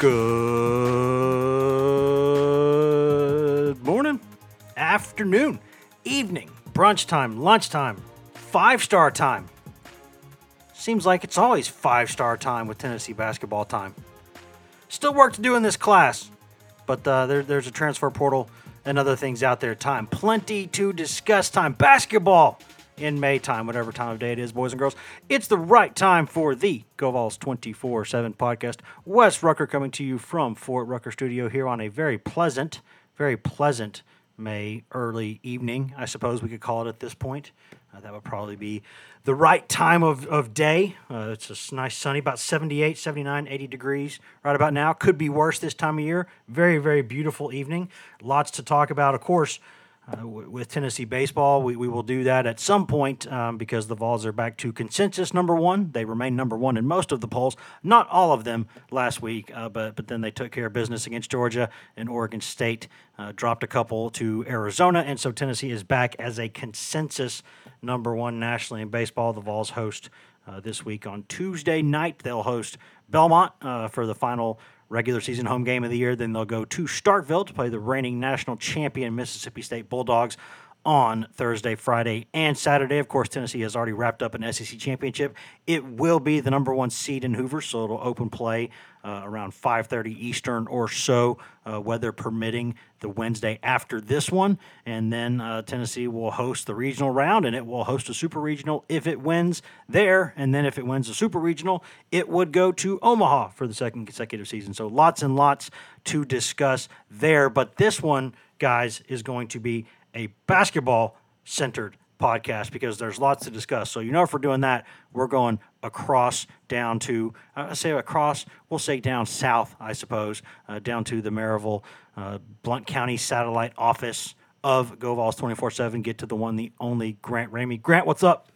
Good morning, afternoon, evening, brunch time, lunchtime, five star time. Seems like it's always five star time with Tennessee basketball time. Still work to do in this class, but uh, there, there's a transfer portal and other things out there. Time, plenty to discuss. Time, basketball in May time, whatever time of day it is, boys and girls. It's the right time for the Go Vols 24 7 podcast. Wes Rucker coming to you from Fort Rucker Studio here on a very pleasant, very pleasant May early evening, I suppose we could call it at this point. Uh, that would probably be the right time of, of day. Uh, it's a nice sunny, about 78, 79, 80 degrees right about now. Could be worse this time of year. Very, very beautiful evening. Lots to talk about, of course. Uh, with Tennessee baseball, we, we will do that at some point um, because the Vols are back to consensus number one. They remain number one in most of the polls, not all of them last week, uh, but but then they took care of business against Georgia and Oregon State, uh, dropped a couple to Arizona, and so Tennessee is back as a consensus number one nationally in baseball. The Vols host uh, this week on Tuesday night. They'll host Belmont uh, for the final regular season home game of the year. Then they'll go to Starkville to play the reigning national champion Mississippi State Bulldogs on Thursday, Friday, and Saturday. Of course, Tennessee has already wrapped up an SEC championship. It will be the number one seed in Hoover, so it'll open play uh, around 5:30 Eastern or so, uh, weather permitting, the Wednesday after this one. And then uh, Tennessee will host the regional round, and it will host a super regional if it wins there. And then if it wins the super regional, it would go to Omaha for the second consecutive season. So lots and lots to discuss there. But this one, guys, is going to be a basketball centered podcast because there's lots to discuss. So you know if we're doing that, we're going across down to I say across, we'll say down south, I suppose, uh, down to the Maryville, uh, Blount County satellite office of Go Vols 24/7. Get to the one, the only Grant Ramey. Grant, what's up?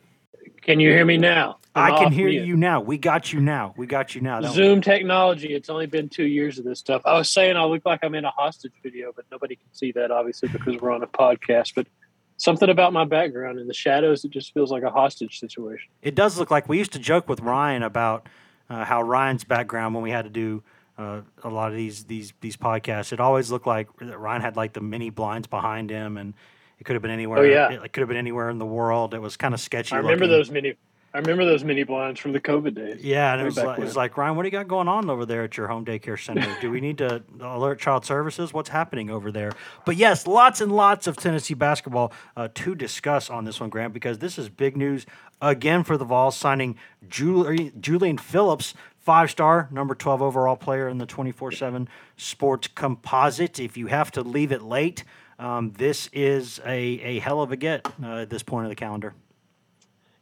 Can you hear me now? I'm I can hear mute. you now. We got you now. We got you now. That was- Zoom technology. It's only been two years of this stuff. I was saying I look like I'm in a hostage video, but nobody can see that obviously because we're on a podcast. But something about my background in the shadows, it just feels like a hostage situation. It does look like we used to joke with Ryan about uh, how Ryan's background when we had to do uh, a lot of these these these podcasts. It always looked like Ryan had like the mini blinds behind him, and it could have been anywhere. Oh, yeah. it, could have been anywhere in the world. It was kind of sketchy. I remember looking. those mini. I remember those mini blinds from the COVID days. Yeah, and it was, like, it was like Ryan, what do you got going on over there at your home daycare center? Do we need to alert child services? What's happening over there? But yes, lots and lots of Tennessee basketball uh, to discuss on this one, Grant, because this is big news again for the Vols signing Jul- Julian Phillips, five star, number 12 overall player in the 24 7 sports composite. If you have to leave it late, um, this is a, a hell of a get uh, at this point of the calendar.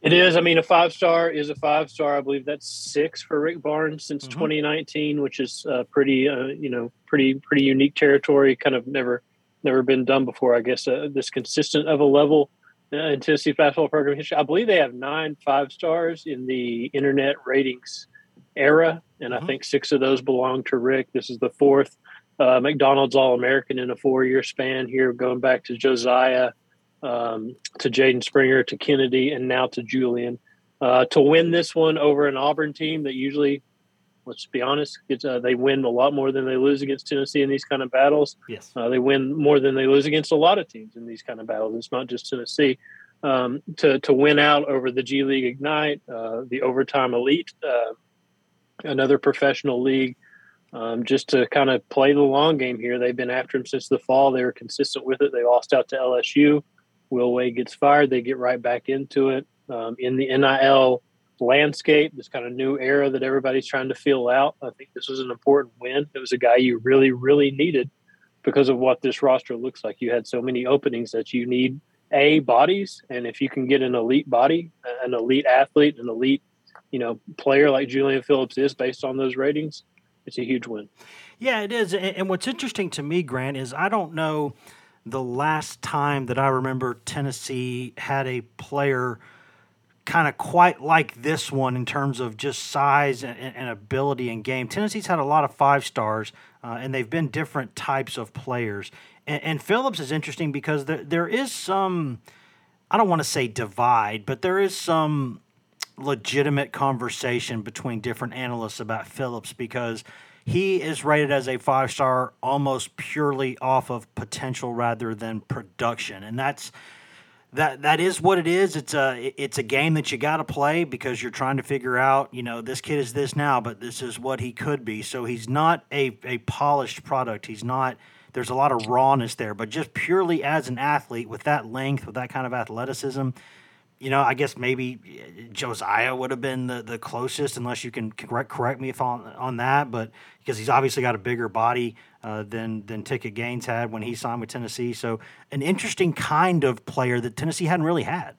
It is. I mean, a five star is a five star. I believe that's six for Rick Barnes since 2019, which is uh, pretty, uh, you know, pretty pretty unique territory. Kind of never never been done before. I guess uh, this consistent of a level uh, in Tennessee basketball program history. I believe they have nine five stars in the internet ratings era, and I think six of those belong to Rick. This is the fourth uh, McDonald's All American in a four year span here, going back to Josiah um, to Jaden Springer, to Kennedy, and now to Julian. Uh, to win this one over an Auburn team that usually, let's be honest, it's, uh, they win a lot more than they lose against Tennessee in these kind of battles. Yes. Uh, they win more than they lose against a lot of teams in these kind of battles. It's not just Tennessee. Um, to to win out over the G League Ignite, uh, the Overtime Elite, uh, another professional league, um, just to kind of play the long game here. They've been after him since the fall. They were consistent with it. They lost out to LSU Will Wade gets fired, they get right back into it. Um, in the NIL landscape, this kind of new era that everybody's trying to feel out, I think this was an important win. It was a guy you really, really needed because of what this roster looks like. You had so many openings that you need a bodies, and if you can get an elite body, an elite athlete, an elite you know player like Julian Phillips is based on those ratings, it's a huge win. Yeah, it is. And what's interesting to me, Grant, is I don't know the last time that I remember Tennessee had a player kind of quite like this one in terms of just size and, and ability in game. Tennessee's had a lot of five stars, uh, and they've been different types of players. And, and Phillips is interesting because there, there is some, I don't want to say divide, but there is some legitimate conversation between different analysts about Phillips because he is rated as a five star almost purely off of potential rather than production. And that's that that is what it is. It's a it's a game that you got to play because you're trying to figure out, you know, this kid is this now, but this is what he could be. So he's not a a polished product. He's not there's a lot of rawness there, but just purely as an athlete with that length, with that kind of athleticism, you know, I guess maybe uh, Josiah would have been the, the closest, unless you can correct correct me if on on that. But because he's obviously got a bigger body uh, than than Ticket Gaines had when he signed with Tennessee, so an interesting kind of player that Tennessee hadn't really had.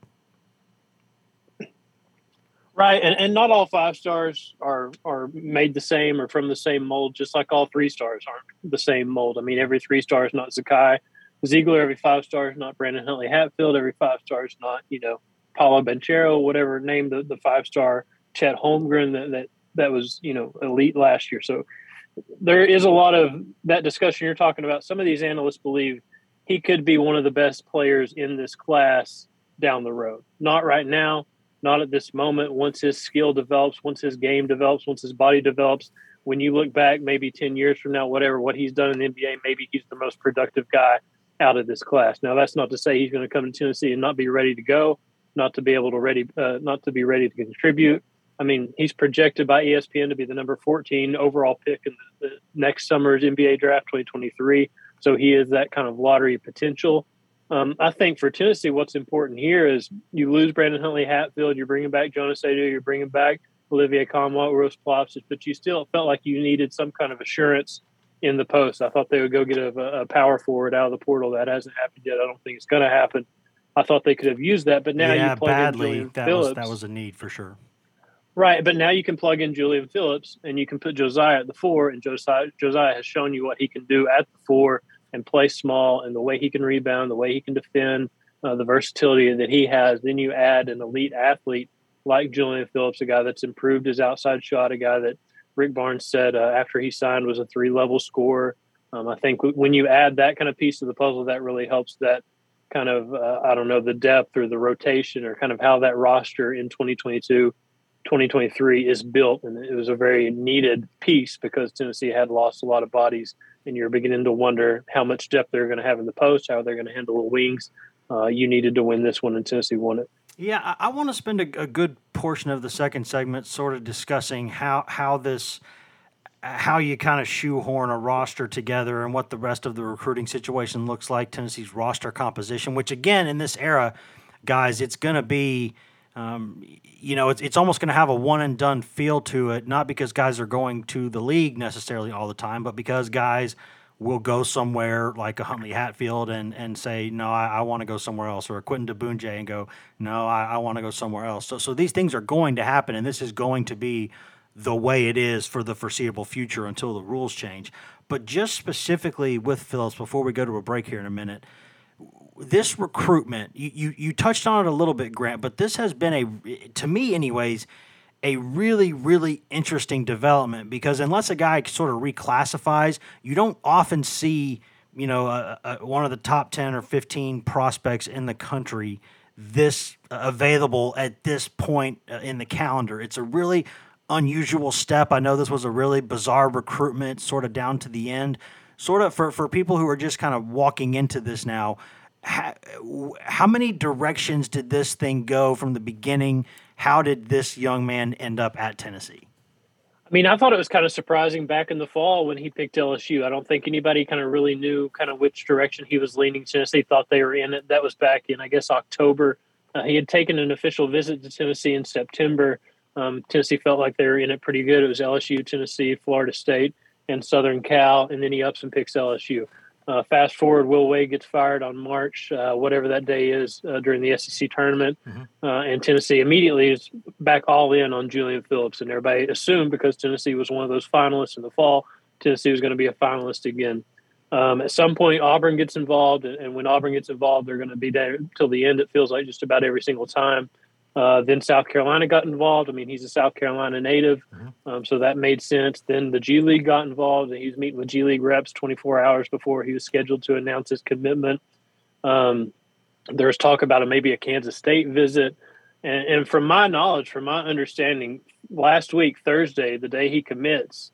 Right, and, and not all five stars are are made the same or from the same mold. Just like all three stars aren't the same mold. I mean, every three star is not Zakai Zeigler. Every five star is not Brandon Huntley Hatfield. Every five star is not you know Paolo Banchero, whatever name the, the five star Chet Holmgren that, that that was you know elite last year. So there is a lot of that discussion you're talking about. Some of these analysts believe he could be one of the best players in this class down the road. Not right now, not at this moment. Once his skill develops, once his game develops, once his body develops, when you look back maybe 10 years from now, whatever, what he's done in the NBA, maybe he's the most productive guy out of this class. Now, that's not to say he's going to come to Tennessee and not be ready to go not to be able to ready, uh, not to be ready to contribute. I mean, he's projected by ESPN to be the number 14 overall pick in the, the next summer's NBA draft 2023. So he is that kind of lottery potential. Um, I think for Tennessee, what's important here is you lose Brandon Huntley Hatfield, you're bringing back Jonas Aidoo, you're bringing back Olivier Nkamhoua, Uros Plavsic, but you still felt like you needed some kind of assurance in the post. I thought they would go get a, a power forward out of the portal. That hasn't happened yet. I don't think it's going to happen. I thought they could have used that, but now yeah, you plug badly. in Julian that Phillips. was that was a need for sure. Right, but now you can plug in Julian Phillips and you can put Josiah at the four, and Josiah Josiah has shown you what he can do at the four and play small, and the way he can rebound, the way he can defend, uh, the versatility that he has. Then you add an elite athlete like Julian Phillips, a guy that's improved his outside shot, a guy that Rick Barnes said uh, after he signed was a three level scorer. Um, I think when you add that kind of piece to the puzzle, that really helps that kind of uh, I don't know the depth or the rotation or kind of how that roster in 2022 2023 is built. And it was a very needed piece because Tennessee had lost a lot of bodies. And you're beginning to wonder how much depth they're going to have in the post how they're going to handle the wings. Uh, you needed to win this one and Tennessee won it. Yeah I, I want to spend a, a good portion of the second segment sort of discussing how how this how you kind of shoehorn a roster together and what the rest of the recruiting situation looks like, Tennessee's roster composition, which again in this era, guys, it's going to be, um, you know, it's, it's almost going to have a one and done feel to it, not because guys are going to the league necessarily all the time, but because guys will go somewhere like a Huntley Hatfield and, and say, no, I, I want to go somewhere else, or a Quentin Diboundje and go, no, I, I want to go somewhere else. So, so these things are going to happen, and this is going to be the way it is for the foreseeable future until the rules change. But just specifically with Phillips, before we go to a break here in a minute, this recruitment, you, you, you touched on it a little bit, Grant, but this has been a, to me, anyways, a really, really interesting development because unless a guy sort of reclassifies, you don't often see, you know, a, a, one of the top 10 or 15 prospects in the country this available at this point uh, in the calendar. It's a really unusual step. I know this was a really bizarre recruitment, sort of down to the end. Sort of for, for people who are just kind of walking into this now, how, how many directions did this thing go from the beginning? How did this young man end up at Tennessee? I mean, I thought it was kind of surprising back in the fall when he picked LSU. I don't think anybody kind of really knew kind of which direction he was leaning. Tennessee thought they were in it. That was back in, I guess, October. Uh, he had taken an official visit to Tennessee in September. Um, Tennessee felt like they were in it pretty good. It was LSU, Tennessee, Florida State, and Southern Cal, and then he ups and picks LSU. Uh, fast forward, Will Wade gets fired on March, uh, whatever that day is, uh, during the SEC tournament, mm-hmm. Uh, and Tennessee immediately is back all in on Julian Phillips, and everybody assumed because Tennessee was one of those finalists in the fall, Tennessee was going to be a finalist again. Um, at some point, Auburn gets involved, and, and when Auburn gets involved, they're going to be there till the end. It feels like just about every single time. Uh, then South Carolina got involved. I mean, he's a South Carolina native, mm-hmm. um, so that made sense. Then the G League got involved, and he was meeting with G League reps 24 hours before he was scheduled to announce his commitment. Um, there was talk about a, maybe a Kansas State visit, and, and, from my knowledge, from my understanding, last week Thursday, the day he commits,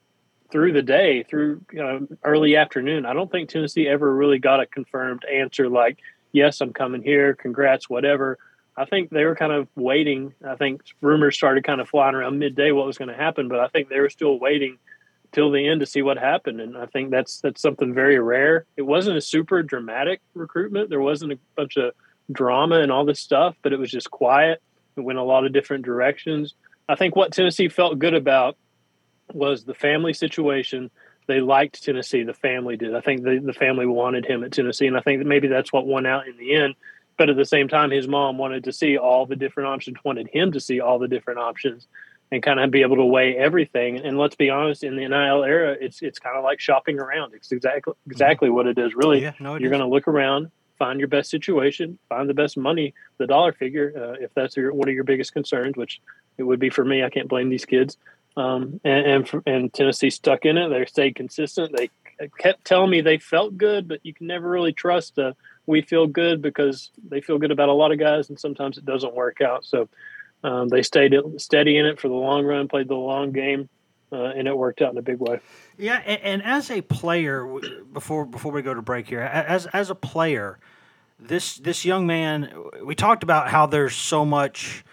through the day, through you know, early afternoon, I don't think Tennessee ever really got a confirmed answer like, "Yes, I'm coming here. Congrats, whatever." I think they were kind of waiting. I think rumors started kind of flying around midday what was going to happen, but I think they were still waiting till the end to see what happened. And I think that's that's something very rare. It wasn't a super dramatic recruitment. There wasn't a bunch of drama and all this stuff, but it was just quiet. It went a lot of different directions. I think what Tennessee felt good about was the family situation. They liked Tennessee. The family did. I think the, the family wanted him at Tennessee, and I think that maybe that's what won out in the end but at the same time his mom wanted to see all the different options wanted him to see all the different options and kind of be able to weigh everything. And let's be honest in the NIL era it's it's kind of like shopping around. It's exactly exactly mm-hmm. what it is really. Yeah, no, it you're going to look around find your best situation find the best money the dollar figure uh, if that's your, one of your biggest concerns which it would be for me I can't blame these kids. Um, and and, and Tennessee stuck in it. They stayed consistent. They kept telling me they felt good but you can never really trust we feel good because they feel good about a lot of guys, and sometimes it doesn't work out. So um, they stayed steady in it for the long run, played the long game, uh, and it worked out in a big way. Yeah, and, and, as a player, before before we go to break here, as as a player, this this young man, we talked about how there's so much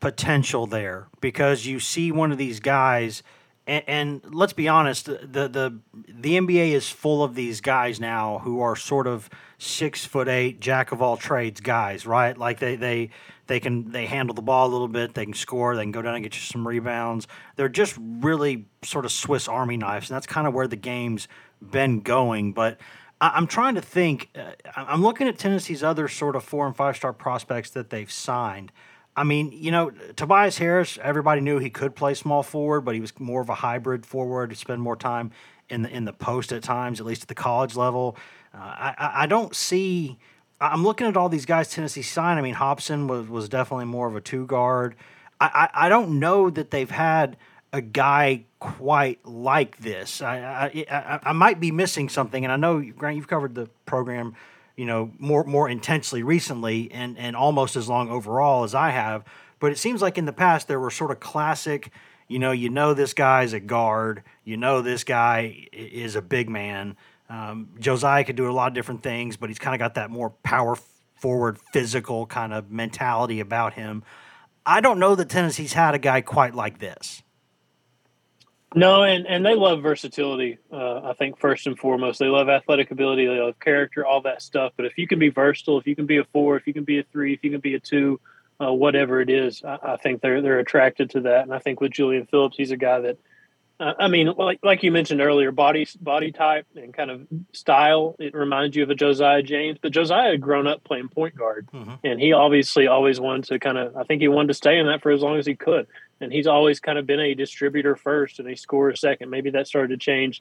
potential there because you see one of these guys and, and, let's be honest, the, the the NBA is full of these guys now who are sort of six foot eight, jack of all trades guys, right? Like they they they can they handle the ball a little bit, they can score, they can go down and get you some rebounds. They're just really sort of Swiss Army knives, and that's kind of where the game's been going. But I, am trying to think. Uh, I'm looking at Tennessee's other sort of four and five star prospects that they've signed. I mean, you know, Tobias Harris, everybody knew he could play small forward, but he was more of a hybrid forward to spend more time in the in the post at times, at least at the college level. Uh, I, I don't see. I'm looking at all these guys Tennessee signed. I mean, Hobson was was definitely more of a two guard. I, I, I don't know that they've had a guy quite like this. I, I, I might be missing something, and I know Grant, you've covered the program you know, more more intensely recently and and almost as long overall as I have. But it seems like in the past there were sort of classic, you know, you know this guy's a guard, you know this guy is a big man. Um, Josiah could do a lot of different things, but he's kind of got that more power forward, physical kind of mentality about him. I don't know that Tennessee's had a guy quite like this. No, and, and they love versatility. Uh, I think first and foremost, they love athletic ability, they love character, all that stuff. But if you can be versatile, if you can be a four, if you can be a three, if you can be a two, uh, whatever it is, I, I, think they're they're attracted to that. And I think with Julian Phillips, he's a guy that, uh, I mean, like like you mentioned earlier, body body type and kind of style, it reminds you of a Josiah James. But Josiah had grown up playing point guard, mm-hmm. and he obviously always wanted to kind of. I think he wanted to stay in that for as long as he could and he's always kind of been a distributor first and a scorer second. Maybe that started to change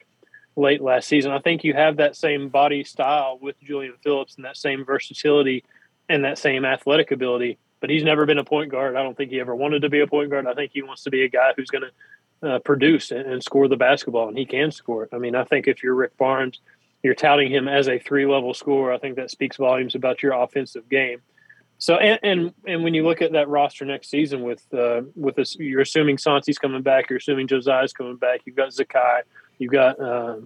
late last season. I think you have that same body style with Julian Phillips and that same versatility and that same athletic ability. But he's never been a point guard. I don't think he ever wanted to be a point guard. I think he wants to be a guy who's going to uh, produce and, and score the basketball, and he can score. I mean, I think if you're Rick Barnes, you're touting him as a three level scorer. I think that speaks volumes about your offensive game. So and, and and when you look at that roster next season with uh, with this, you're assuming Santi's coming back, you're assuming Josiah's coming back, you've got Zakai, you've got uh,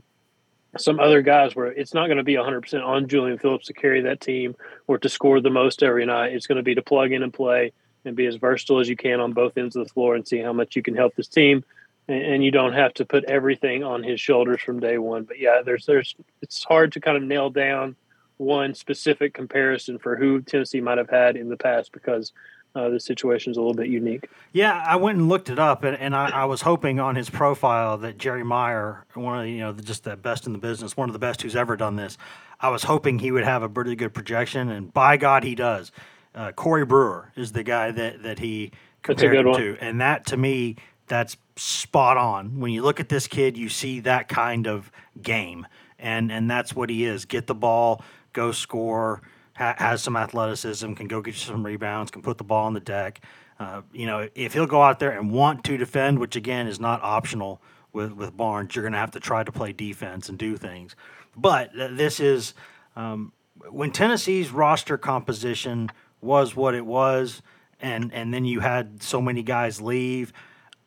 some other guys where it's not going to be 100% on Julian Phillips to carry that team or to score the most every night. It's going to be to plug in and play and be as versatile as you can on both ends of the floor and see how much you can help this team. And, and you don't have to put everything on his shoulders from day one. But yeah, there's there's it's hard to kind of nail down one specific comparison for who Tennessee might have had in the past because uh, the situation is a little bit unique. Yeah, I went and looked it up, and, and I, I, was hoping on his profile that Jerry Meyer, one of the, you know just the best in the business, one of the best who's ever done this, I was hoping he would have a pretty good projection, and by God, he does. Uh, Corey Brewer is the guy that that he compared him to, and that to me, that's spot on. When you look at this kid, you see that kind of game, and and that's what he is. Get the ball, go score ha- has some athleticism, can go get you some rebounds, can put the ball on the deck. Uh, you know, if he'll go out there and want to defend, which again is not optional with with Barnes, you're going to have to try to play defense and do things. But th- this is um, when Tennessee's roster composition was what it was, and and then you had so many guys leave.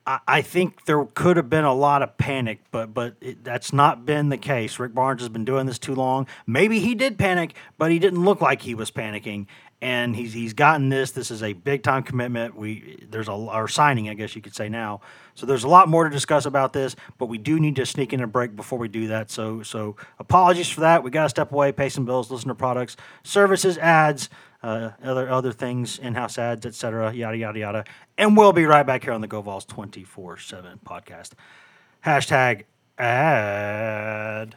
I think there could have been a lot of panic, but but it, that's not been the case. Rick Barnes has been doing this too long. Maybe he did panic, but he didn't look like he was panicking. And he's he's gotten this. This is a big time commitment. We there's a our signing, I guess you could say now. So there's a lot more to discuss about this, but we do need to sneak in a break before we do that. So so apologies for that. We got to step away, pay some bills, listen to products, services, ads uh, other other things, in-house ads, etc. Yada yada yada. And we'll be right back here on the GoVols twenty four seven podcast. Hashtag ad.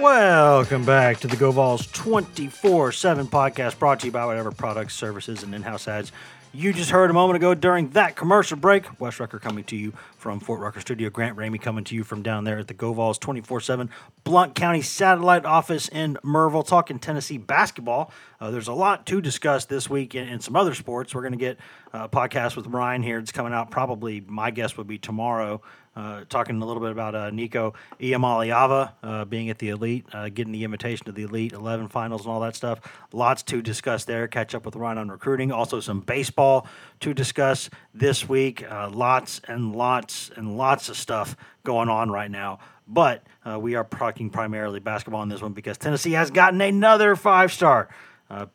Welcome back to the GoVols 24 7 podcast brought to you by whatever products, services, and in house ads you just heard a moment ago during that commercial break. Wes Rucker coming to you from Fort Rucker Studio. Grant Ramey coming to you from down there at the GoVols 24 7 Blount County Satellite Office in Maryville, talking Tennessee basketball. Uh, there's a lot to discuss this week in, in some other sports. We're going to get a podcast with Ryan here. It's coming out probably, my guess would be tomorrow. Uh, talking a little bit about uh, Nico Iamaleava uh, being at the Elite, uh, getting the invitation to the Elite 11 finals and all that stuff. Lots to discuss there. Catch up with Ryan on recruiting. Also, some baseball to discuss this week. Uh, lots and lots and lots of stuff going on right now. But uh, we are talking primarily basketball in this one because Tennessee has gotten another five star.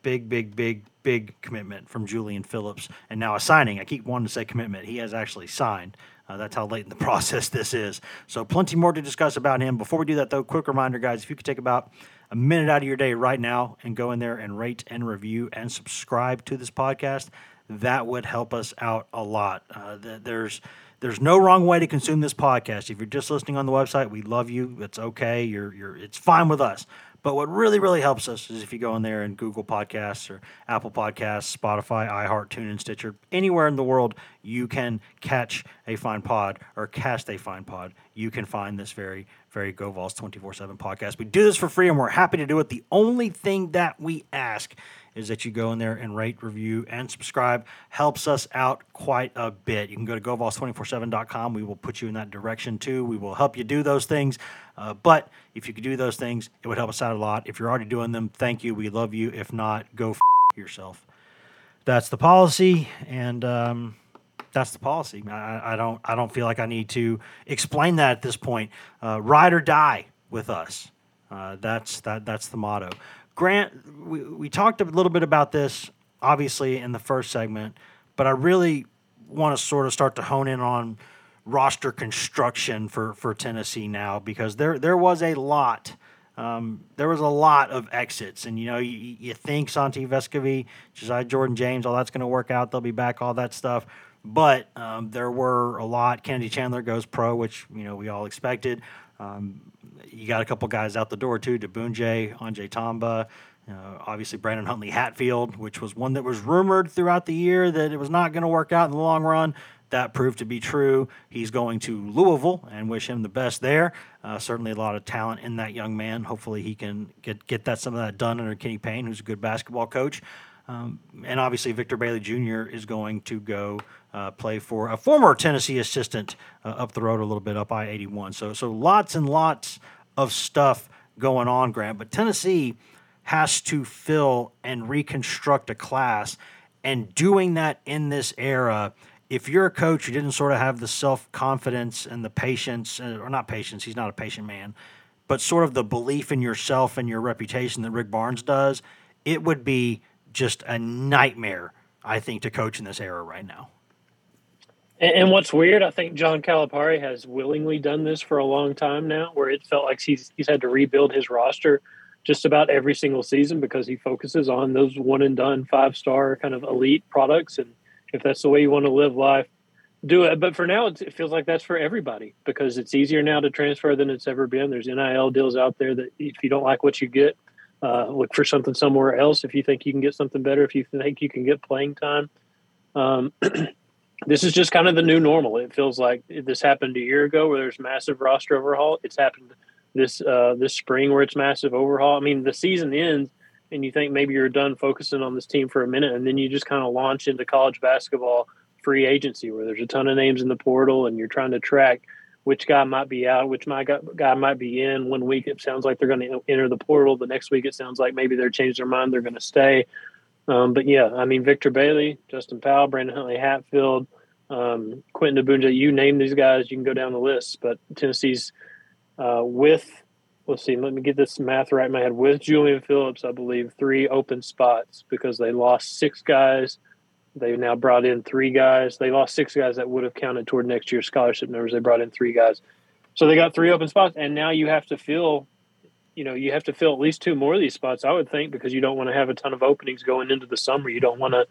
big, big, big, big commitment from Julian Phillips. And now a signing. I keep wanting to say commitment. He has actually signed. Uh, that's how late in the process this is. So, plenty more to discuss about him. Before we do that, though, quick reminder, guys if you could take about a minute out of your day right now and go in there and rate and review and subscribe to this podcast, that would help us out a lot. Uh, there's there's no wrong way to consume this podcast. If you're just listening on the website, we love you. It's okay. You're you're it's fine with us. But what really, really helps us is if you go in there and Google Podcasts or Apple Podcasts, Spotify, iHeart, TuneIn, Stitcher, anywhere in the world you can catch a fine pod or cast a fine pod, you can find this very, very GoVols 24 7 podcast. We do this for free and we're happy to do it. The only thing that we ask is that you go in there and rate, review, and subscribe. Helps us out quite a bit. You can go to govols247.com. We will put you in that direction too. We will help you do those things. Uh, but if you could do those things, it would help us out a lot. If you're already doing them, thank you. We love you. If not, go f- yourself. That's the policy, and um, that's the policy. I, I, don't. I don't feel like I need to explain that at this point. Uh, ride or die with us. Uh, that's that. That's the motto. Grant, we, we talked a little bit about this, obviously, in the first segment, but I really want to sort of start to hone in on roster construction for, for Tennessee now because there there was a lot um, there was a lot of exits. And, you know, you, you think Santi Vescovi, Josiah Jordan James, all that's going to work out. They'll be back, all that stuff. But um, there were a lot. Kennedy Chandler goes pro, which, you know, we all expected. Um, you got a couple guys out the door, too. Diboundje, Handje Tamba. Uh, obviously, Brandon Huntley Hatfield, which was one that was rumored throughout the year that it was not going to work out in the long run. That proved to be true. He's going to Louisville and wish him the best there. Uh, certainly a lot of talent in that young man. Hopefully he can get, get that some of that done under Kenny Payne, who's a good basketball coach. Um, and obviously Victor Bailey Jr. is going to go uh, play for a former Tennessee assistant uh, up the road a little bit, up I-81. So so lots and lots of stuff going on, Grant. But Tennessee has to fill and reconstruct a class, and doing that in this era – if you're a coach who didn't sort of have the self confidence and the patience, uh, or not patience, he's not a patient man, but sort of the belief in yourself and your reputation that Rick Barnes does, it would be just a nightmare, I think, to coach in this era right now. And, and what's weird, I think John Calipari has willingly done this for a long time now, where it felt like he's he's had to rebuild his roster just about every single season because he focuses on those one and done five star kind of elite products and if that's the way you want to live life, do it. But for now, it feels like that's for everybody because it's easier now to transfer than it's ever been. There's NIL deals out there that if you don't like what you get, uh, look for something somewhere else. If you think you can get something better, if you think you can get playing time, um, this is just kind of the new normal. It feels like this happened a year ago where there's massive roster overhaul. It's happened this uh, this spring where it's massive overhaul. I mean, the season ends and you think maybe you're done focusing on this team for a minute, and then you just kind of launch into college basketball free agency where there's a ton of names in the portal, and you're trying to track which guy might be out, which my guy might be in. One week it sounds like they're going to enter the portal. The next week it sounds like maybe they're changed their mind, they're going to stay. Um, but yeah, I mean Victor Bailey, Justin Powell, Brandon Huntley Hatfield, um, Quentin Diboundje, you name these guys, you can go down the list. But Tennessee's uh, with let's see, let me get this math right in my head. With Julian Phillips, I believe three open spots because they lost six guys. They've now brought in three guys. They lost six guys that would have counted toward next year's scholarship numbers. They brought in three guys. So they got three open spots, and now you have to fill, you know, you have to fill at least two more of these spots, I would think, because you don't want to have a ton of openings going into the summer. You don't want to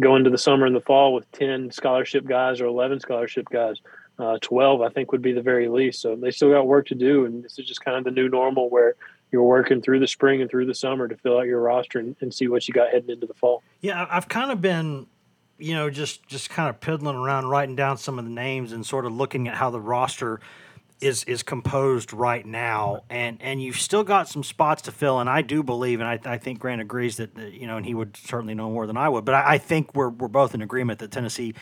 go into the summer and the fall with 10 scholarship guys or 11 scholarship guys uh, 12, I think, would be the very least. So they still got work to do. And this is just kind of the new normal where you're working through the spring and through the summer to fill out your roster and, and see what you got heading into the fall. Yeah, I've kind of been, you know, just just kind of piddling around, writing down some of the names and sort of looking at how the roster is is composed right now, and and you've still got some spots to fill. And I do believe, and I, I think Grant agrees that you know, and he would certainly know more than I would. But I, I think we're we're both in agreement that Tennessee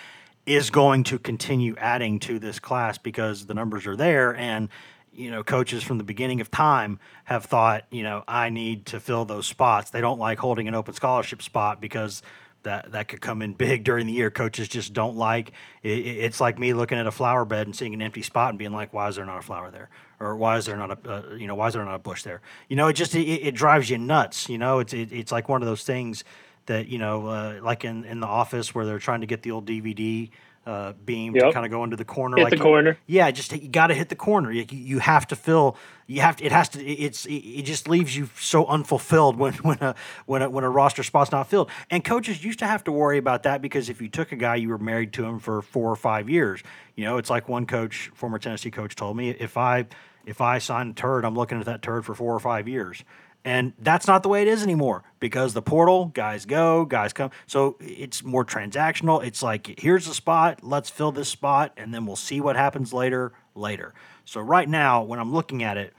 is going to continue adding to this class because the numbers are there and you know coaches from the beginning of time have thought you know I need to fill those spots they don't like holding an open scholarship spot because that that could come in big during the year. Coaches just don't like it, it's like me looking at a flower bed and seeing an empty spot and being like why is there not a flower there? Or why is there not a uh, you know why is there not a bush there? You know it just it, it drives you nuts you know? It's it, it's like one of those things that you know, uh, like in in the office where they're trying to get the old DVD uh, beam yep. to kind of go into the corner. Hit like the corner. Yeah, just you got to hit the corner. You, you have to fill. You have to. It has to. It's. It just leaves you so unfulfilled when when a when a when a roster spot's not filled. And coaches used to have to worry about that because if you took a guy, you were married to him for four or five years. You know, it's like one coach, former Tennessee coach, told me if I if I sign a turd, I'm looking at that turd for four or five years. And that's not the way it is anymore because the portal, guys go, guys come. So it's more transactional. It's like, here's the spot, let's fill this spot, and then we'll see what happens later, later. So right now, when I'm looking at it,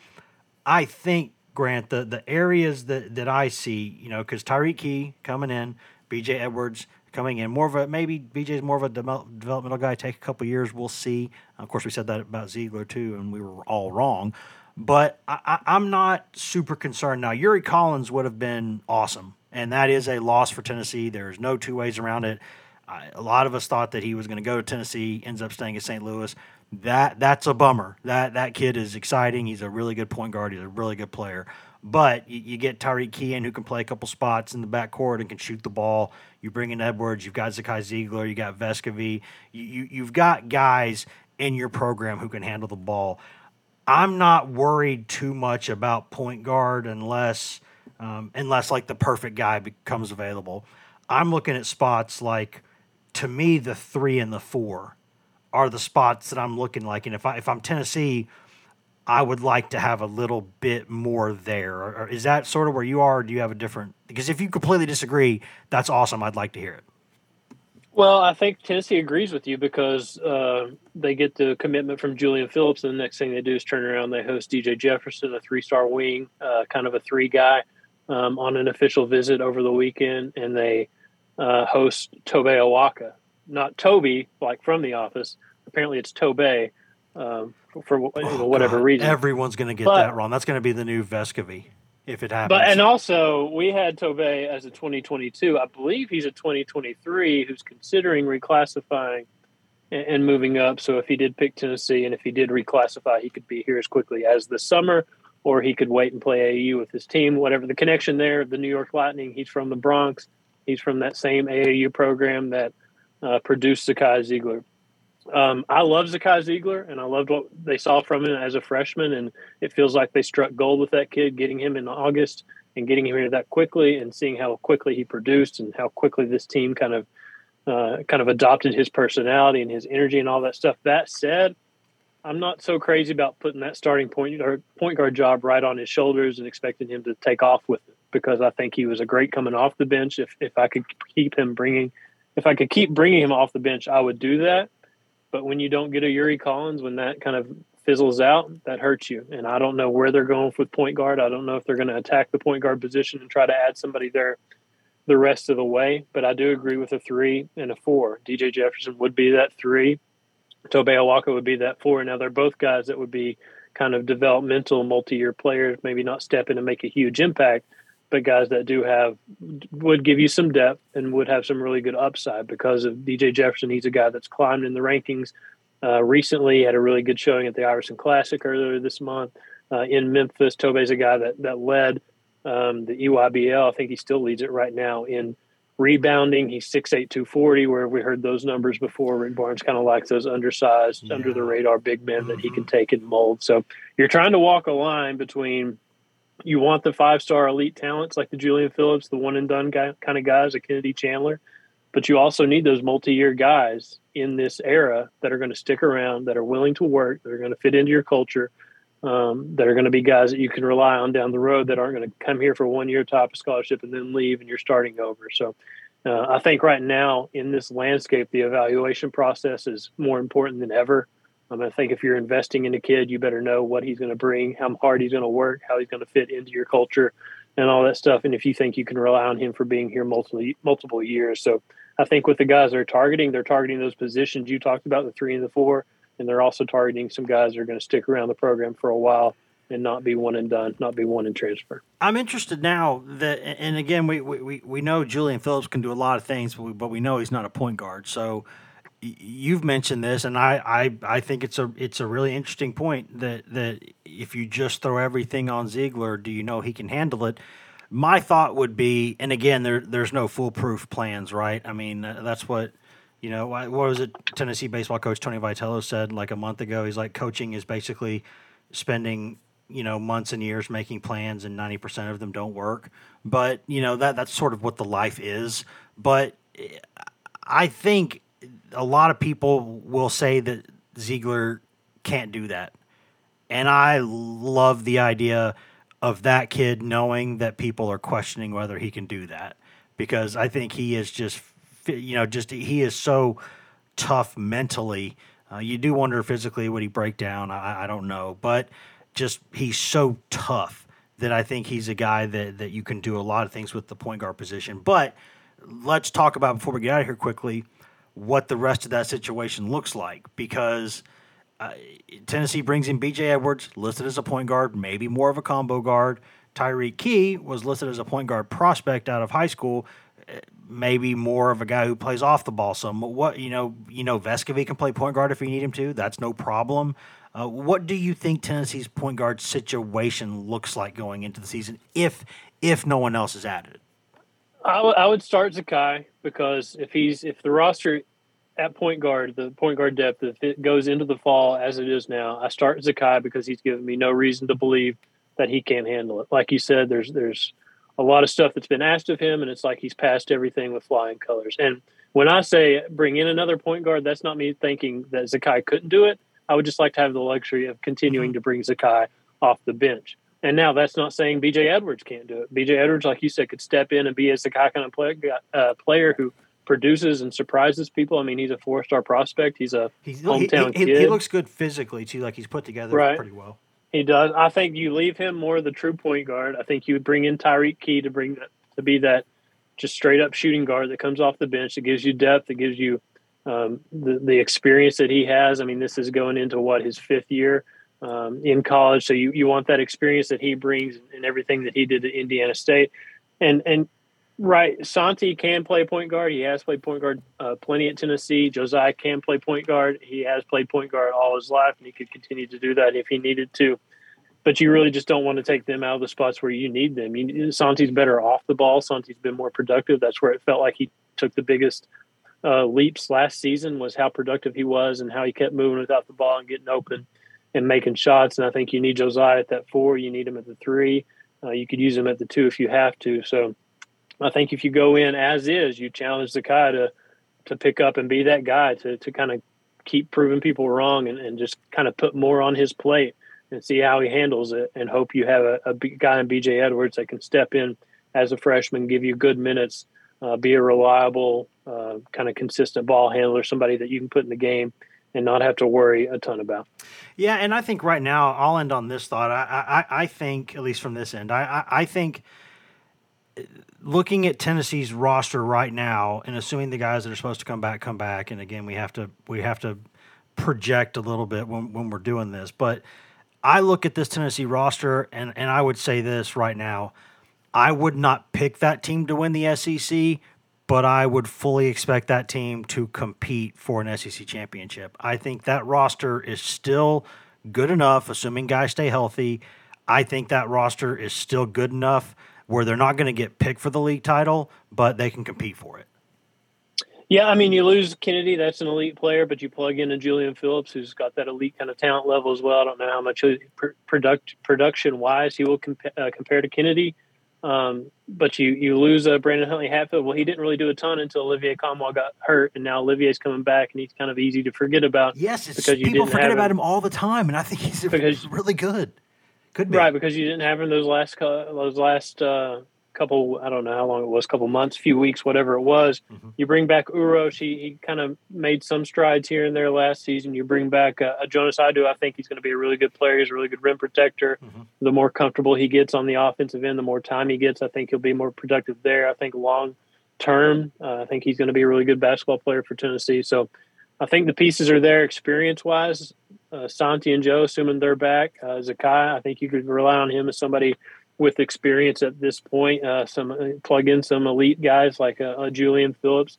I think, Grant, the, the areas that, that I see, you know, because Tyreke Key coming in, BJ Edwards coming in, more of a, maybe BJ's more of a developmental guy, take a couple years, we'll see. Of course, we said that about Zeigler too, and we were all wrong. But I, am not super concerned now. Yuri Collins would have been awesome, and that is a loss for Tennessee. There's no two ways around it. I, a lot of us thought that he was going to go to Tennessee, ends up staying at St. Louis. That that's a bummer. That that kid is exciting. He's a really good point guard. He's a really good player. But you, you get Tyreke Key in who can play a couple spots in the backcourt and can shoot the ball. You bring in Edwards. You've got Zakai Zeigler. You got Vescovi. You, you you've got guys in your program who can handle the ball. I'm not worried too much about point guard unless um, unless like the perfect guy becomes available. I'm looking at spots like to me the three and the four are the spots that I'm looking like, and if I if I'm Tennessee, I would like to have a little bit more there. Or is that sort of where you are? Or do you have a different? Because if you completely disagree, that's awesome. I'd like to hear it. Well, I think Tennessee agrees with you because uh, they get the commitment from Julian Phillips, and the next thing they do is turn around. They host DJ Jefferson, a three-star wing, uh, kind of a three guy, um, on an official visit over the weekend, and they uh, host Tobe Awaka, not Toby like from The Office. Apparently, it's Tobe um, for, for Oh, whatever God, reason. Everyone's going to get But- that wrong. That's going to be the new Vescovi if it happens. But and also we had Tobe as a 2022. I believe he's a 2023 who's considering reclassifying and, and moving up. So if he did pick Tennessee and if he did reclassify, he could be here as quickly as the summer, or he could wait and play AAU with his team. Whatever the connection there, the New York Lightning. He's from the Bronx. He's from that same AAU program that uh, produced Zakai Zeigler. Um, I love Zakai Zeigler, and I loved what they saw from him as a freshman. And it feels like they struck gold with that kid, getting him in August and getting him here that quickly, and seeing how quickly he produced and how quickly this team kind of uh, kind of adopted his personality and his energy and all that stuff. That said, I'm not so crazy about putting that starting point or point guard job right on his shoulders and expecting him to take off with it because I think he was a great coming off the bench. If if I could keep him bringing, if I could keep bringing him off the bench, I would do that. But when you don't get a Yuri Collins, when that kind of fizzles out, that hurts you. And I don't know where they're going with point guard. I don't know if they're going to attack the point guard position and try to add somebody there the rest of the way. But I do agree with a three and a four. DJ Jefferson would be that three. Tobe Awaka would be that four. Now they're both guys that would be kind of developmental, multi-year players. Maybe not step in and make a huge impact, but guys that do have would give you some depth and would have some really good upside because of DJ Jefferson. He's a guy that's climbed in the rankings. Uh, recently, had a really good showing at the Iverson Classic earlier this month uh, in Memphis. Tobe's a guy that that led um, the EYBL. I think he still leads it right now in rebounding. He's 6'8", 240, where we heard those numbers before. Rick Barnes kind of likes those undersized, under the radar big men that he can take and mold. So you're trying to walk a line between you want the five star elite talents like the Julian Phillips, the one and done guy kind of guys, a Kennedy Chandler, but you also need those multi year guys in this era that are going to stick around, that are willing to work, that are going to fit into your culture, um, that are going to be guys that you can rely on down the road that aren't going to come here for one year top of scholarship and then leave and you're starting over. So uh, I think right now in this landscape, the evaluation process is more important than ever. Um, I think if you're investing in a kid, you better know what he's going to bring, how hard he's going to work, how he's going to fit into your culture, and all that stuff. And if you think you can rely on him for being here multiple multiple years, so I think with the guys they're targeting, they're targeting those positions you talked about, the three and the four, and they're also targeting some guys that are going to stick around the program for a while and not be one and done, not be one and transfer. I'm interested now that, and again, we, we, we know Julian Phillips can do a lot of things, but we, but we know he's not a point guard. So you've mentioned this, and I, I, I think it's a it's a really interesting point that that if you just throw everything on Zeigler, do you know he can handle it? My thought would be, and again, there there's no foolproof plans, right? I mean, that's what you know. What was it? Tennessee baseball coach Tony Vitello said like a month ago. He's like, coaching is basically spending you know months and years making plans and 90% of them don't work but you know that that's sort of what the life is but eh, i think a lot of people will say that Zeigler can't do that. And i love the idea of that kid knowing that people are questioning whether he can do that because i think he is just you know just he is so tough mentally. Uh, you do wonder physically would he break down? I, I don't know but just he's so tough that I think he's a guy that that you can do a lot of things with the point guard position. But let's talk about before we get out of here quickly what the rest of that situation looks like because uh, Tennessee brings in B.J. Edwards, listed as a point guard, maybe more of a combo guard. Tyreke Key was listed as a point guard prospect out of high school, eh, maybe more of a guy who plays off the ball some. What you know, you know, Vescovi can play point guard if you need him to. That's no problem. Uh, what do you think Tennessee's point guard situation looks like going into the season if if no one else is added? I would- I would start Zakai because if he's if the roster at point guard, the point guard depth, if it goes into the fall as it is now, I start Zakai because he's given me no reason to believe that he can't handle it. Like you said, there's there's a lot of stuff that's been asked of him, and it's like he's passed everything with flying colors. And when I say bring in another point guard, that's not me thinking that Zakai couldn't do it. I would just like to have the luxury of continuing mm-hmm. to bring Zakai off the bench. And now that's not saying BJ Edwards can't do it. BJ Edwards, like you said, could step in and be as a Zakai kind of play, uh, player who produces and surprises people. I mean, he's a four star prospect. He's a he's, hometown he, he, kid. He looks good physically too. Like he's put together right. pretty well. He does. I think you leave him more the true point guard. I think you would bring in Tyreke Key to bring that to be that just straight up shooting guard that comes off the bench. That gives you depth. That gives you um, the the experience that he has. I mean, this is going into what his fifth year um, in college, so you you want that experience that he brings and everything that he did at Indiana State, and and Right. Santi can play point guard. He has played point guard uh, plenty at Tennessee. Josiah can play point guard. He has played point guard all his life, and he could continue to do that if he needed to. But you really just don't want to take them out of the spots where you need them. You, Santi's better off the ball. Santi's been more productive. That's where it felt like he took the biggest uh, leaps last season was how productive he was and how he kept moving without the ball and getting open and making shots. And I think you need Josiah at that four. You need him at the three. Uh, you could use him at the two if you have to. So I think if you go in as is, you challenge Zakai to to pick up and be that guy to to kind of keep proving people wrong and, and just kind of put more on his plate and see how he handles it and hope you have a, a guy in BJ Edwards that can step in as a freshman, give you good minutes, uh, be a reliable, uh, kind of consistent ball handler, somebody that you can put in the game and not have to worry a ton about. Yeah, and I think right now I'll end on this thought. I I, I think at least from this end, I I, I think uh, looking at Tennessee's roster right now and assuming the guys that are supposed to come back come back, and again we have to we have to project a little bit when, when we're doing this, but I look at this Tennessee roster and and I would say this right now, I would not pick that team to win the SEC, but I would fully expect that team to compete for an SEC championship. I think that roster is still good enough, assuming guys stay healthy. I think that roster is still good enough where they're not going to get picked for the league title, but they can compete for it. Yeah, I mean, you lose Kennedy, that's an elite player, but you plug in a Julian Phillips who's got that elite kind of talent level as well. I don't know how much product production wise he will comp- uh, compare to Kennedy. Um, but you you lose uh, Brandon Huntley Hatfield. Well, he didn't really do a ton until Olivier Nkamhoua got hurt, and now Olivier's coming back, and he's kind of easy to forget about. Yes, it's because people forget about him. him all the time, and I think he's because, really good. Could be right because you didn't have him those last those last uh, couple. I don't know how long it was, couple months, few weeks, whatever it was. Mm-hmm. You bring back Uros. He, he kind of made some strides here and there last season. You bring back uh, Jonas Aidoo. I think he's going to be a really good player. He's a really good rim protector. Mm-hmm. The more comfortable he gets on the offensive end, the more time he gets. I think he'll be more productive there. I think long term, uh, I think he's going to be a really good basketball player for Tennessee. So I think the pieces are there experience wise uh, Santi and Joe, assuming they're back. Uh, Zakai, I think you could rely on him as somebody with experience at this point. Uh, some uh, plug in some elite guys like uh, Julian Phillips,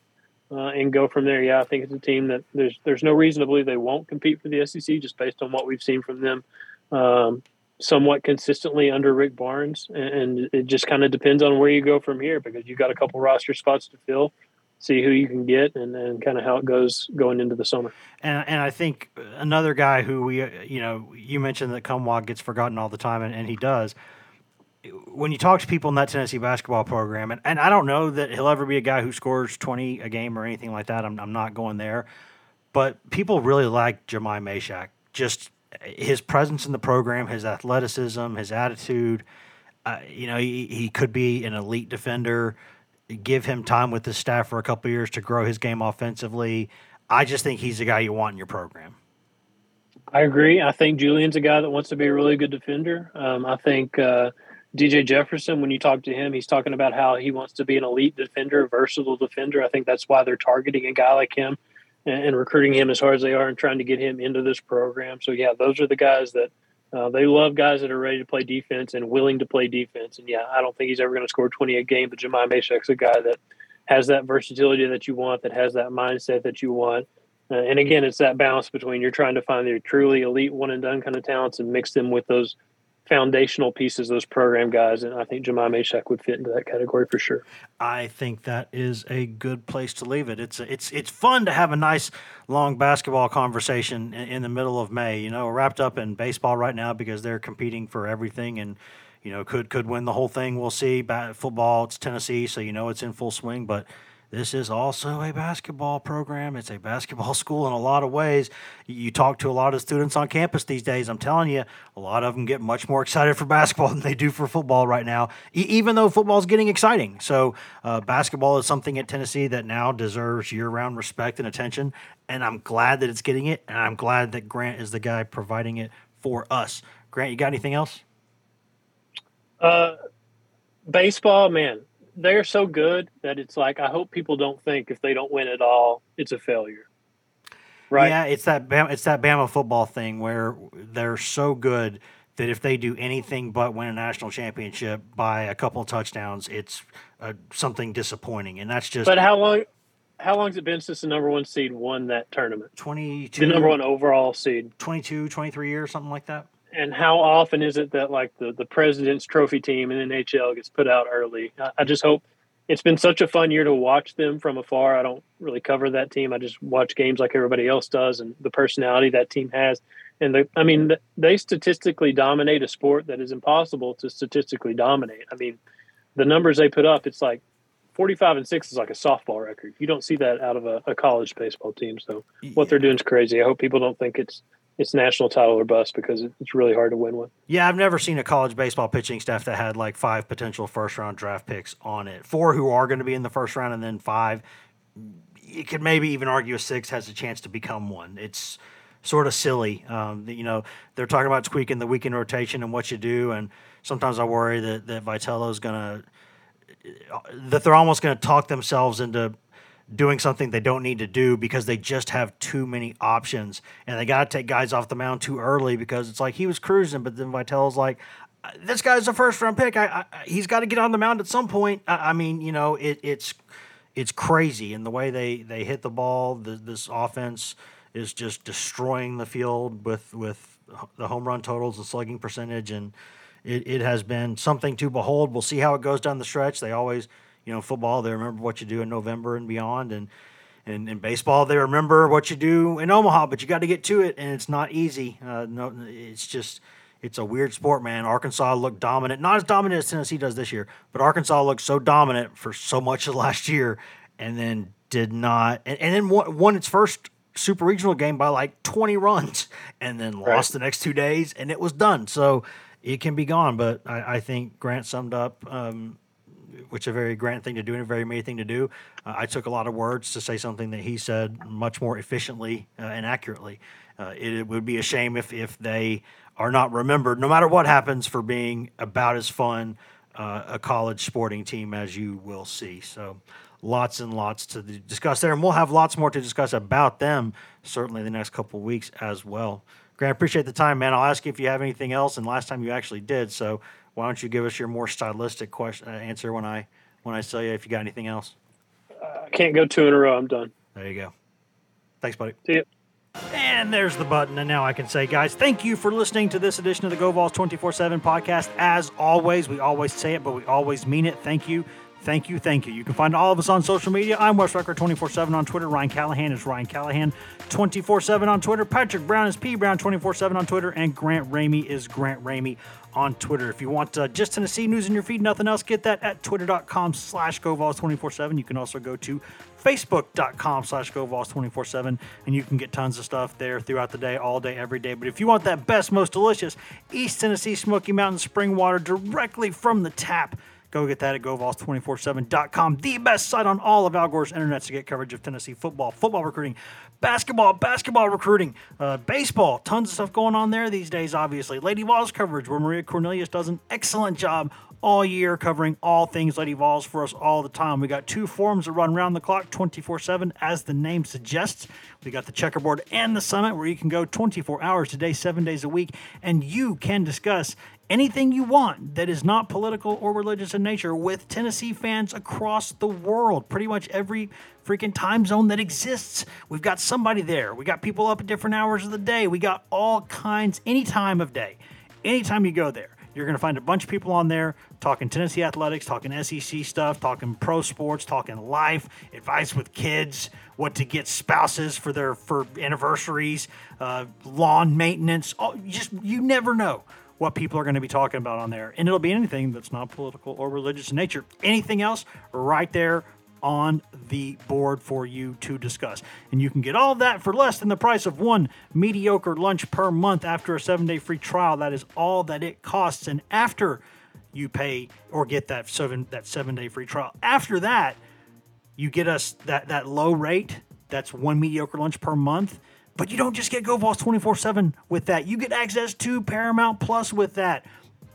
uh, and go from there. Yeah, I think it's a team that there's there's no reason to believe they won't compete for the SEC just based on what we've seen from them. Um, somewhat consistently under Rick Barnes, and it just kind of depends on where you go from here because you've got a couple roster spots to fill see who you can get and then kind of how it goes going into the summer. And and I think another guy who we you know you mentioned that Nkamhoua gets forgotten all the time and, and he does. When you talk to people in that Tennessee basketball program, and, and I don't know that he'll ever be a guy who scores 20 a game or anything like that. I'm, I'm not going there. But people really like Jahmai Mashack. Just his presence in the program, his athleticism, his attitude. Uh, you know, he, he could be an elite defender give him time with the staff for a couple years to grow his game offensively. I just think he's the guy you want in your program. I agree. I think Julian's a guy that wants to be a really good defender. Um, I think uh, DJ Jefferson, when you talk to him, he's talking about how he wants to be an elite defender, versatile defender. I think that's why they're targeting a guy like him and, and recruiting him as hard as they are and trying to get him into this program. So, yeah, those are the guys that – uh, they love guys that are ready to play defense and willing to play defense. And yeah, I don't think he's ever going to score 20 a game, but Jahmai Mashack's a guy that has that versatility that you want, that has that mindset that you want. Uh, and again, it's that balance between you're trying to find the truly elite one and done kind of talents and mix them with those foundational pieces, of those program guys, and I think Jahmai Mashack would fit into that category for sure. I think that is a good place to leave it. It's it's it's fun to have a nice long basketball conversation in, in the middle of May. You know, wrapped up in baseball right now because they're competing for everything and you know could could win the whole thing. We'll see. Bat, football, it's Tennessee, so you know it's in full swing, but this is also a basketball program. It's a basketball school in a lot of ways. You talk to a lot of students on campus these days. I'm telling you, a lot of them get much more excited for basketball than they do for football right now, e- even though football is getting exciting. So, uh, basketball is something at Tennessee that now deserves year round respect and attention. And I'm glad that it's getting it. And I'm glad that Grant is the guy providing it for us. Grant, you got anything else? Uh, baseball, man, they're so good that it's like I hope people don't think if they don't win it all, it's a failure. Right? Yeah, it's that Bama, it's that Bama football thing where they're so good that if they do anything but win a national championship by a couple of touchdowns, it's uh, something disappointing, and that's just. But how long? How long has it been since the number one seed won that tournament? 22, the number one overall seed. 22, 23 years, something like that. And how often is it that like the, the president's trophy team in NHL gets put out early? I, I just hope it's been such a fun year to watch them from afar. I don't really cover that team. I just watch games like everybody else does and the personality that team has. And the, I mean, they statistically dominate a sport that is impossible to statistically dominate. I mean, the numbers they put up, it's like 45 and 6 is like a softball record. You don't see that out of a, a college baseball team. So what they're doing is crazy. I hope people don't think it's it's national title or bust because it's really hard to win one. Yeah, I've never seen a college baseball pitching staff that had like five potential first round draft picks on it. Four who are going to be in the first round, and then five. You could maybe even argue a six has a chance to become one. It's sort of silly. Um, you know, they're talking about tweaking the weekend rotation and what you do, and sometimes I worry that that Vitello's going to that they're almost going to talk themselves into doing something they don't need to do because they just have too many options and they got to take guys off the mound too early because it's like he was cruising, but then Vitello's like, this guy's a first round pick. I, I he's got to get on the mound at some point. I, I mean, you know, it, it's it's crazy, and the way they they hit the ball, the, this offense is just destroying the field with with the home run totals, the slugging percentage, and it, it has been something to behold. We'll see how it goes down the stretch. They always you know, football, they remember what you do in November and beyond. And, and in baseball, they remember what you do in Omaha, but you got to get to it, and it's not easy. Uh, no, it's just it's a weird sport, man. Arkansas looked dominant, not as dominant as Tennessee does this year, but Arkansas looked so dominant for so much of last year, and then did not, and, and then won, won, its first super regional game by like 20 runs, and then right. lost the next two days, and it was done. So it can be gone, but I, I think Grant summed up. Um, which a very Grant thing to do and a very me thing to do. Uh, I took a lot of words to say something that he said much more efficiently uh, and accurately. Uh, it, it, would be a shame if, if they are not remembered, no matter what happens, for being about as fun uh, a college sporting team as you will see. So lots and lots to discuss there, and we'll have lots more to discuss about them certainly the next couple weeks as well. Grant, appreciate the time, man. I'll ask you if you have anything else, and last time you actually did. So why don't you give us your more stylistic question uh, answer when I when I tell you if you got anything else? I can't go two in a row. I'm done. There you go. Thanks, buddy. See you. And there's the button. And now I can say, guys, thank you for listening to this edition of the Go Vols 24 7 podcast. As always, we always say it, but we always mean it. Thank you. Thank you, thank you. You can find all of us on social media. I'm Wes Rucker 24 7 on Twitter. Ryan Callahan is Ryan Callahan 24 7 on Twitter. Patrick Brown is P Brown 24 7 on Twitter. And Grant Ramey is Grant Ramey on Twitter. If you want uh, just Tennessee news in your feed, nothing else, get that at twitter.com slash GoVols247. You can also go to facebook.com slash GoVols247 and you can get tons of stuff there throughout the day, all day, every day. But if you want that best, most delicious East Tennessee Smoky Mountain spring water directly from the tap, Go get that at GoVols247.com, the best site on all of Al Gore's internet to get coverage of Tennessee football, football recruiting, basketball, basketball recruiting, uh, baseball. Tons of stuff going on there these days, obviously. Lady Vols coverage, where Maria Cornelius does an excellent job all year covering all things Lady Vols for us all the time. We got two forums that run around the clock 24 7, as the name suggests. We got the checkerboard and the summit, where you can go 24 hours a day, seven days a week, and you can discuss anything you want that is not political or religious in nature with Tennessee fans across the world. Pretty much every freaking time zone that exists. We've got somebody there. We got people up at different hours of the day. We got all kinds, any time of day, anytime you go there You're going to find a bunch of people on there talking Tennessee athletics, talking SEC stuff, talking pro sports, talking life, advice with kids, what to get spouses for their for anniversaries, uh, lawn maintenance. You just you never know what people are going to be talking about on there, and it'll be anything that's not political or religious in nature. Anything else, right there on the board for you to discuss. And you can get all that for less than the price of one mediocre lunch per month after a seven day free trial. That is all that it costs. And after you pay or get that seven that seven day free trial, after that, you get us that that low rate. That's one mediocre lunch per month. But you don't just get GoVols 24 7 with that. You get access to Paramount Plus with that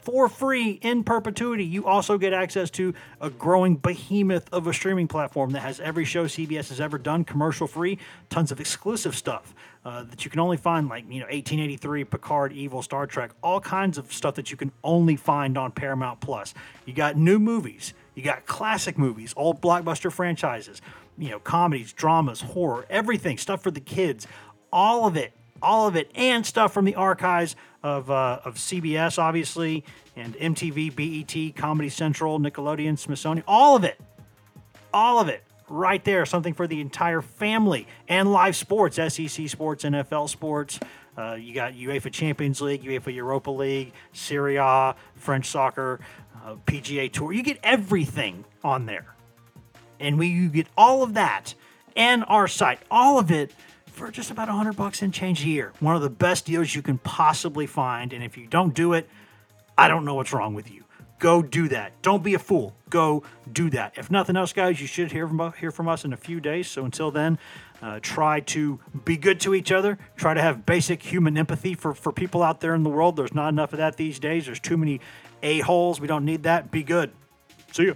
for free in perpetuity. You also get access to a growing behemoth of a streaming platform that has every show CBS has ever done commercial free, tons of exclusive stuff uh, that you can only find, like, you know, 1883, Picard, Evil, Star Trek, all kinds of stuff that you can only find on Paramount Plus. You got new movies, you got classic movies, old blockbuster franchises, you know, comedies, dramas, horror, everything, stuff for the kids, all of it all of it, and stuff from the archives of, uh, of CBS, obviously, and MTV, BET, Comedy Central, Nickelodeon, Smithsonian, all of it. All of it right there. Something for the entire family and live sports, SEC sports, NFL sports. Uh, you got UEFA Champions League, UEFA Europa League, Serie A, French soccer, uh, PGA Tour. You get everything on there. And we you get all of that and our site, all of it for just about 100 bucks and change a year. One of the best deals you can possibly find. And if you don't do it, I don't know what's wrong with you. Go do that. Don't be a fool. Go do that. If nothing else, guys, you should hear from, hear from us in a few days. So until then, uh, try to be good to each other. Try to have basic human empathy for, for people out there in the world. There's not enough of that these days. There's too many a-holes. We don't need that. Be good. See you.